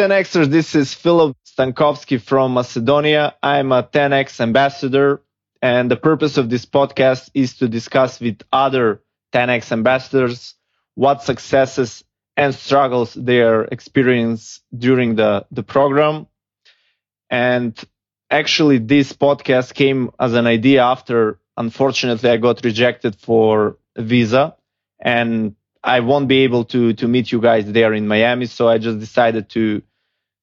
10Xers. This is Philip Stankovsky from Macedonia. I'm a 10X ambassador, and the purpose of this podcast is to discuss with other 10X ambassadors what successes and struggles they are experience during the, the program. And actually, this podcast came as an idea after, unfortunately, I got rejected for visa and I won't be able to, to meet you guys there in Miami. So I just decided to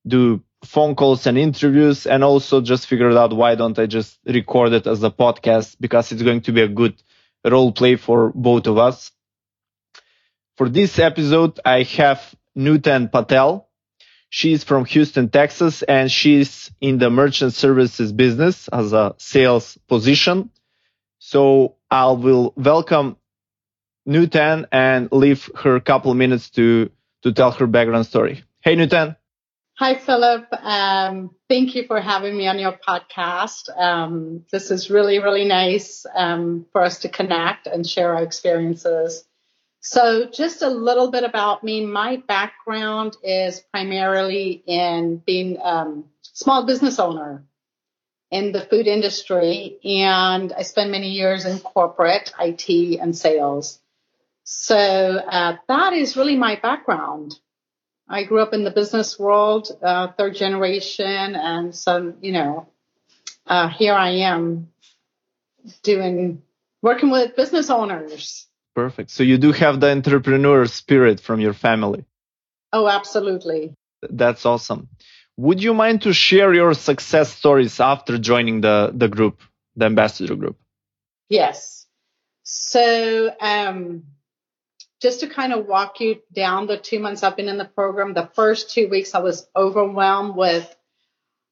do phone calls and interviews and also just figured out why don't I just record it as a podcast because it's going to be a good role play for both of us. For this episode, I have Nutan Patel. She's from Houston, Texas, and she's in the merchant services business as a sales position. So I will welcome Nutan and leave her a couple minutes to, to tell her background story. Hey, Nutan. Hi, Philip. Um, thank you for having me on your podcast. Um, this is really, really nice um, for us to connect and share our experiences. So, just a little bit about me. My background is primarily in being a small business owner in the food industry, and I spent many years in corporate IT and sales. So, uh, that is really my background. I grew up in the business world, uh, third generation, and so you know, uh, here I am doing working with business owners. Perfect. So you do have the entrepreneur spirit from your family. Oh, absolutely. That's awesome. Would you mind to share your success stories after joining the, the group, the ambassador group? Yes. So, um, just to kind of walk you down the two months I've been in the program, the first two weeks I was overwhelmed with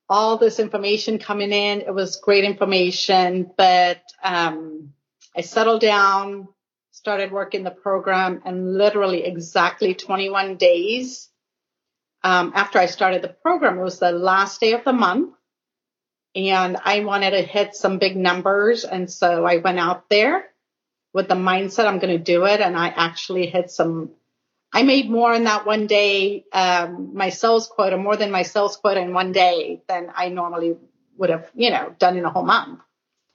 all this information coming in. It was great information, but um, I settled down, started working the program, and literally exactly 21 days um, after I started the program, it was the last day of the month. And I wanted to hit some big numbers. And so I went out there with the mindset I'm going to do it. And I actually hit some, I made more in that one day, um, my sales quota, more than my sales quota in one day than I normally would have, you know, done in a whole month.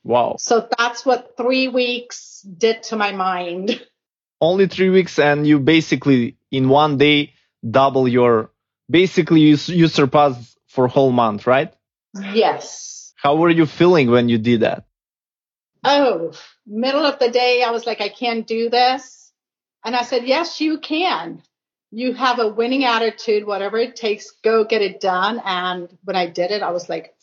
Wow. So that's what three weeks did to my mind. Only three weeks, and you basically in one day double your. Basically, you you surpass for whole month, right? Yes. How were you feeling when you did that? Oh, middle of the day, I was like, I can't do this, and I said, Yes, you can. You have a winning attitude, whatever it takes, go get it done. And when I did it, I was like,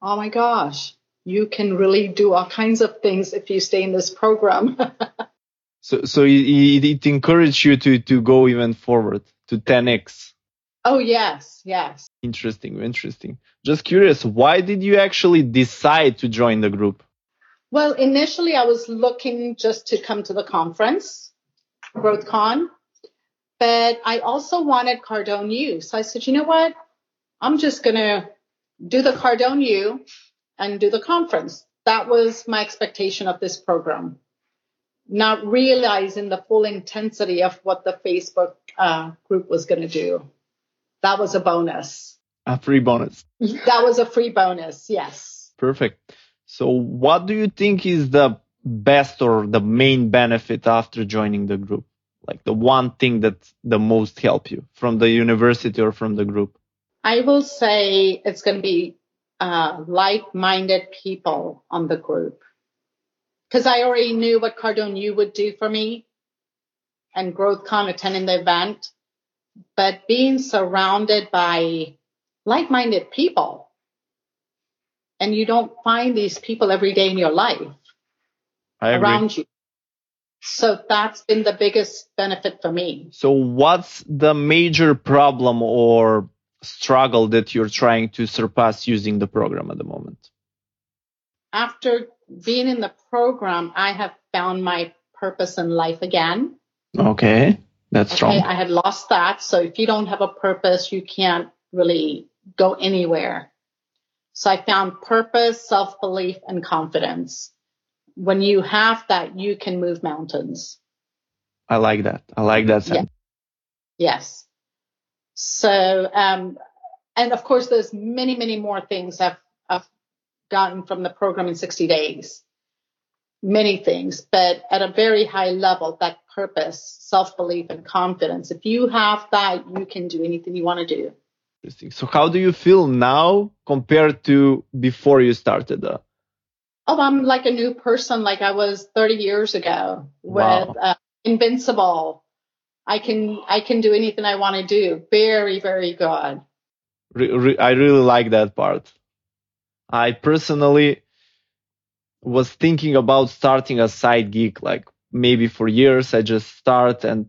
Oh my gosh, you can really do all kinds of things if you stay in this program. so, so it, it encouraged you to, to go even forward to 10x. Oh, yes, yes. Interesting, interesting. Just curious, why did you actually decide to join the group? Well, initially I was looking just to come to the conference, GrowthCon, but I also wanted Cardone U. So I said, you know what? I'm just going to do the Cardone U and do the conference. That was my expectation of this program. Not realizing the full intensity of what the Facebook uh, group was going to do. That was a bonus. A free bonus. That was a free bonus. Yes. Perfect. So what do you think is the best or the main benefit after joining the group? Like the one thing that the most help you from the university or from the group? I will say it's going to be uh, like-minded people on the group. Because I already knew what Cardone U would do for me and GrowthCon attending the event, but being surrounded by like-minded people, and you don't find these people every day in your life around you. So that's been the biggest benefit for me. So what's the major problem or struggle that you're trying to surpass using the program at the moment? After being in the program, I have found my purpose in life again. Okay, that's Okay, strong. I had lost that. So if you don't have a purpose, you can't really go anywhere. So I found purpose, self belief, and confidence. When you have that, you can move mountains. I like that. I like that. Yeah. Yes. So, um, and of course, there's many, many more things I've, I've gotten from the program in 60 days. Many things, but at a very high level, that purpose, self belief, and confidence. If you have that, you can do anything you want to do. Interesting. So, how do you feel now compared to before you started? Uh... Oh, I'm like a new person, like I was 30 years ago with wow. uh, invincible. I can I can do anything I want to do. Very very good. Re- re- I really like that part. I personally was thinking about starting a side gig, like maybe for years. I just start and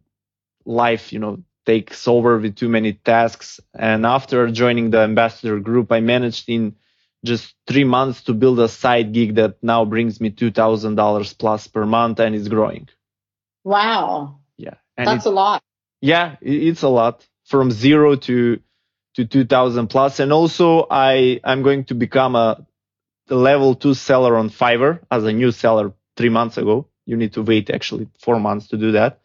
life, you know, takes over with too many tasks. And after joining the ambassador group, I managed in just three months to build a side gig that now brings me $2,000 plus per month and is growing. Wow. Yeah. And That's a lot. Yeah, it's a lot from zero to, to 2000 plus. And also I, I'm going to become a, a level two seller on Fiverr as a new seller three months ago. You need to wait actually four months to do that.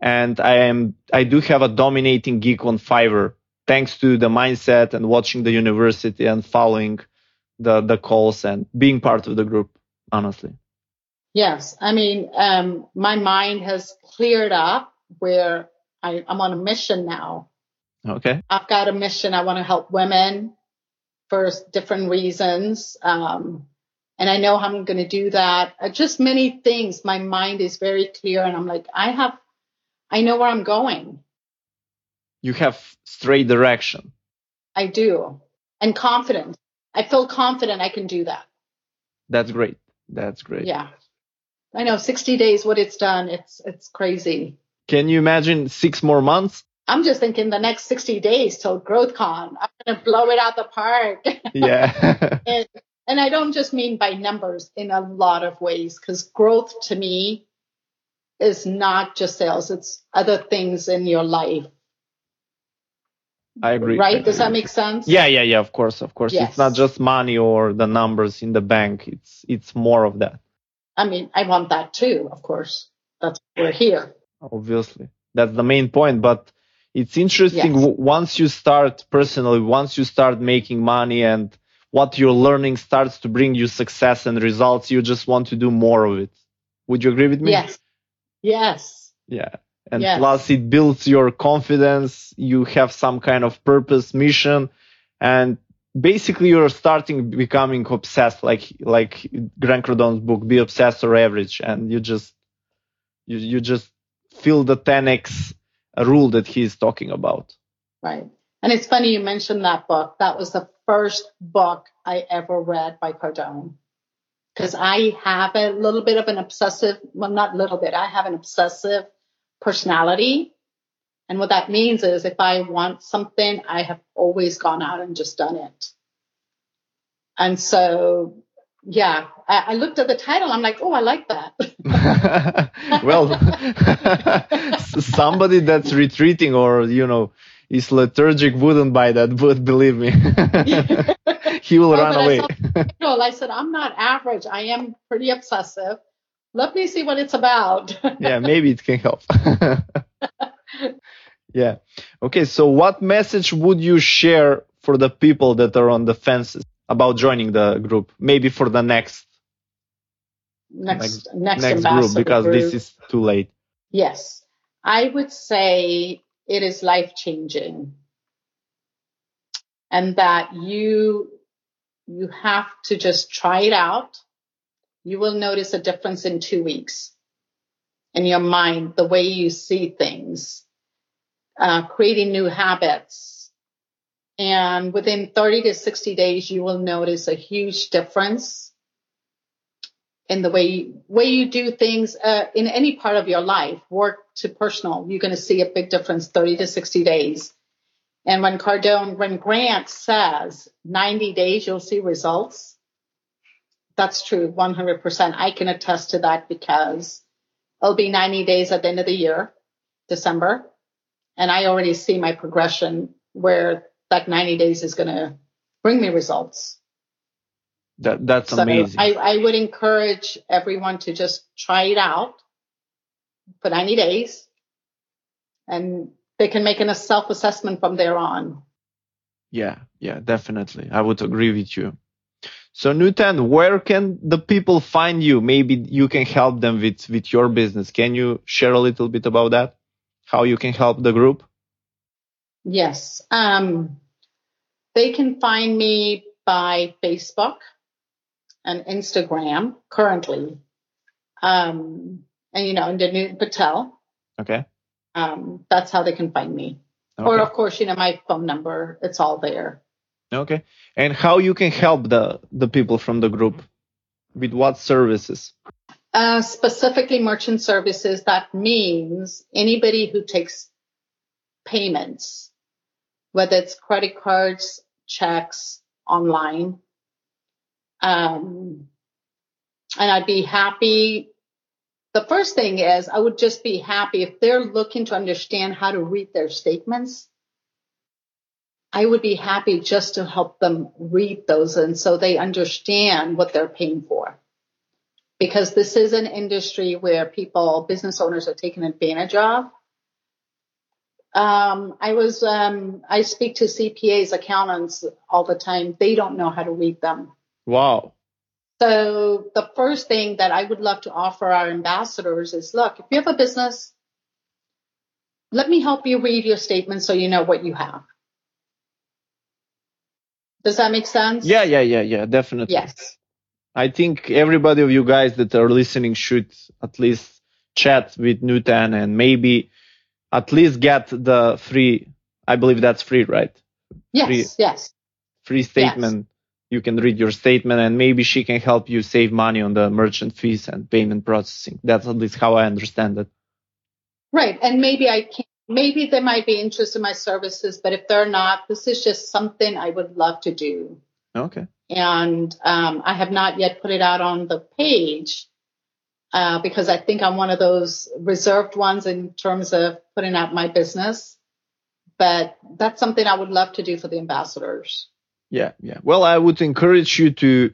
And I am, I do have a dominating gig on Fiverr thanks to the mindset and watching the university and following the, the calls and being part of the group, honestly. Yes. I mean, um, my mind has cleared up where I, I'm on a mission now. Okay. I've got a mission. I want to help women for different reasons. Um, and I know how I'm going to do that. Just many things. My mind is very clear and I'm like, I have, I know where I'm going. You have straight direction. I do. And confidence. I feel confident I can do that. That's great. That's great. Yeah. I know 60 days, what it's done. It's, it's crazy. Can you imagine six more months? I'm just thinking the next 60 days till GrowthCon. I'm going to blow it out the park. Yeah. and, and I don't just mean by numbers in a lot of ways because growth to me is not just sales. It's other things in your life. I agree. Right? Does that make sense? Yeah, yeah, yeah. Of course, of course. Yes. It's not just money or the numbers in the bank. It's it's more of that. I mean, I want that too, of course. That's why we're here. Obviously, that's the main point. But it's interesting Yes. w- once you start personally, once you start making money and what you're learning starts to bring you success and results, you just want to do more of it. Would you agree with me? Yes. Yes. Yeah. And Yes. plus it builds your confidence. You have some kind of purpose, mission, and basically you're starting becoming obsessed, like, like Grant Cardone's book, Be Obsessed or Average. And you just, you, you just feel the 10x rule that he's talking about. Right. And it's funny you mentioned that book. That was the first book I ever read by Cardone. Because I have a little bit of an obsessive, well, not little bit, I have an obsessive personality. And what that means is if I want something, I have always gone out and just done it. And so, yeah, I, I looked at the title. I'm like, oh, I like that. well, somebody that's retreating or, you know, is lethargic wouldn't buy that book, believe me. he will No, run but I away. the. I said, I'm not average. I am pretty obsessive. Let me see what it's about. yeah, maybe it can help. yeah. Okay. So what message would you share for the people that are on the fences about joining the group? Maybe for the next, next, next, next group because group. this is too late. Yes. I would say it is life changing and that you, you have to just try it out. You will notice a difference in two weeks in your mind, the way you see things, uh, creating new habits. And within 30 to 60 days, you will notice a huge difference in the way way you do things uh, in any part of your life, work to personal. You're going to see a big difference 30 to 60 days. And when Cardone, when Grant says 90 days, you'll see results. That's true, 100%. I can attest to that because it'll be 90 days at the end of the year, December. And I already see my progression where that 90 days is going to bring me results. That that's So amazing. I, I would encourage everyone to just try it out for 90 days and they can make a self assessment from there on. Yeah, yeah, definitely. I would agree with you. So Nutan, where can the people find you? Maybe you can help them with, with your business. Can you share a little bit about that? How you can help the group? Yes. Um, they can find me by Facebook and Instagram currently. Um, and you know, Nutan Patel. Okay. Um, that's how they can find me. Okay. Or of course, you know, my phone number, it's all there. okay. And how you can help the, the people from the group? With what services? Uh, specifically merchant services, that means anybody who takes payments, whether it's credit cards, checks, online. Um, and I'd be happy. The first thing is I would just be happy if they're looking to understand how to read their statements. I would be happy just to help them read those and so they understand what they're paying for because this is an industry where people, business owners are taken advantage of. Um, I was, um, I speak to CPAs, accountants all the time. They don't know how to read them. Wow. So the first thing that I would love to offer our ambassadors is look, if you have a business, let me help you read your statement so you know what you have. Does that make sense? Yeah, yeah, yeah, yeah, definitely. Yes. I think everybody of you guys that are listening should at least chat with Nutan and maybe at least get the free, I believe that's free, right? Yes. Free- Yes. Free statement. You can read your statement and maybe she can help you save money on the merchant fees and payment processing. That's at least how I understand it. Right. And maybe I can maybe they might be interested in my services, but if they're not, this is just something I would love to do. Okay. And um, I have not yet put it out on the page uh, because I think I'm one of those reserved ones in terms of putting out my business. But that's something I would love to do for the ambassadors. Yeah, yeah. Well, I would encourage you to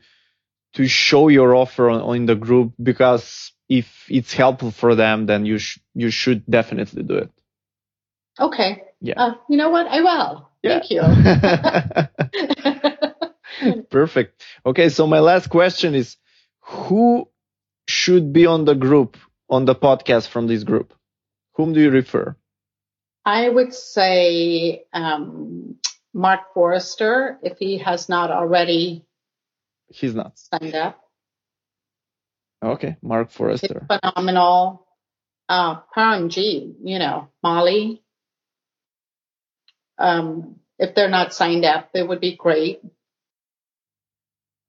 to show your offer on, on the group because if it's helpful for them, then you sh- you should definitely do it. Okay. Yeah. Uh, you know what? I will. Yeah. Thank you. Perfect. Okay, so my last question is who should be on the group on the podcast from this group? Whom do you refer? I would say um, Mark Forrester, if he has not already He's not. signed up. Okay, Mark It's Forrester. phenomenal. Uh, Param you know, Molly. Um, if they're not signed up, they would be great.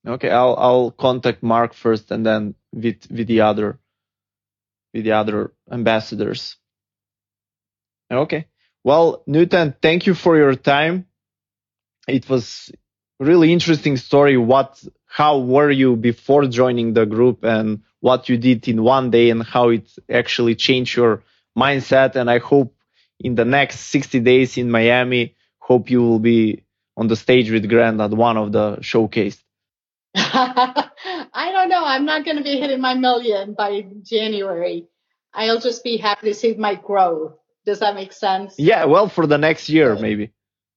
Okay, I'll I'll contact Mark first and then with with the other with the other ambassadors. Okay. Well, Nutan, thank you for your time. It was really interesting story. What how were you before joining the group and what you did in one day and how it actually changed your mindset and I hope in the next 60 days in Miami hope you will be on the stage with Grant at one of the showcase. I don't know. I'm not going to be hitting my million by January. I'll just be happy to see my growth. Does that make sense? Yeah, well, for the next year, maybe.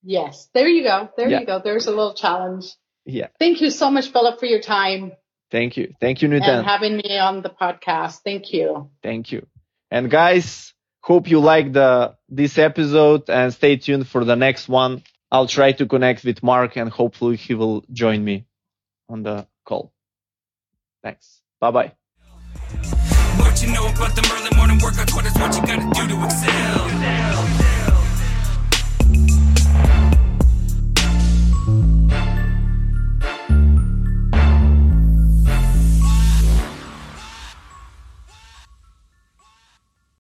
Yes. There you go. There Yeah. you go. There's a little challenge. Yeah. Thank you so much, Philip, for your time Thank you. Thank you, and having me on the podcast. Thank you. Thank you. And guys, hope you like the this episode and stay tuned for the next one. I'll try to connect with Mark and hopefully he will join me on the call. Thanks. Bye bye. What you know about them early morning workouts? What is what you gotta do to excel?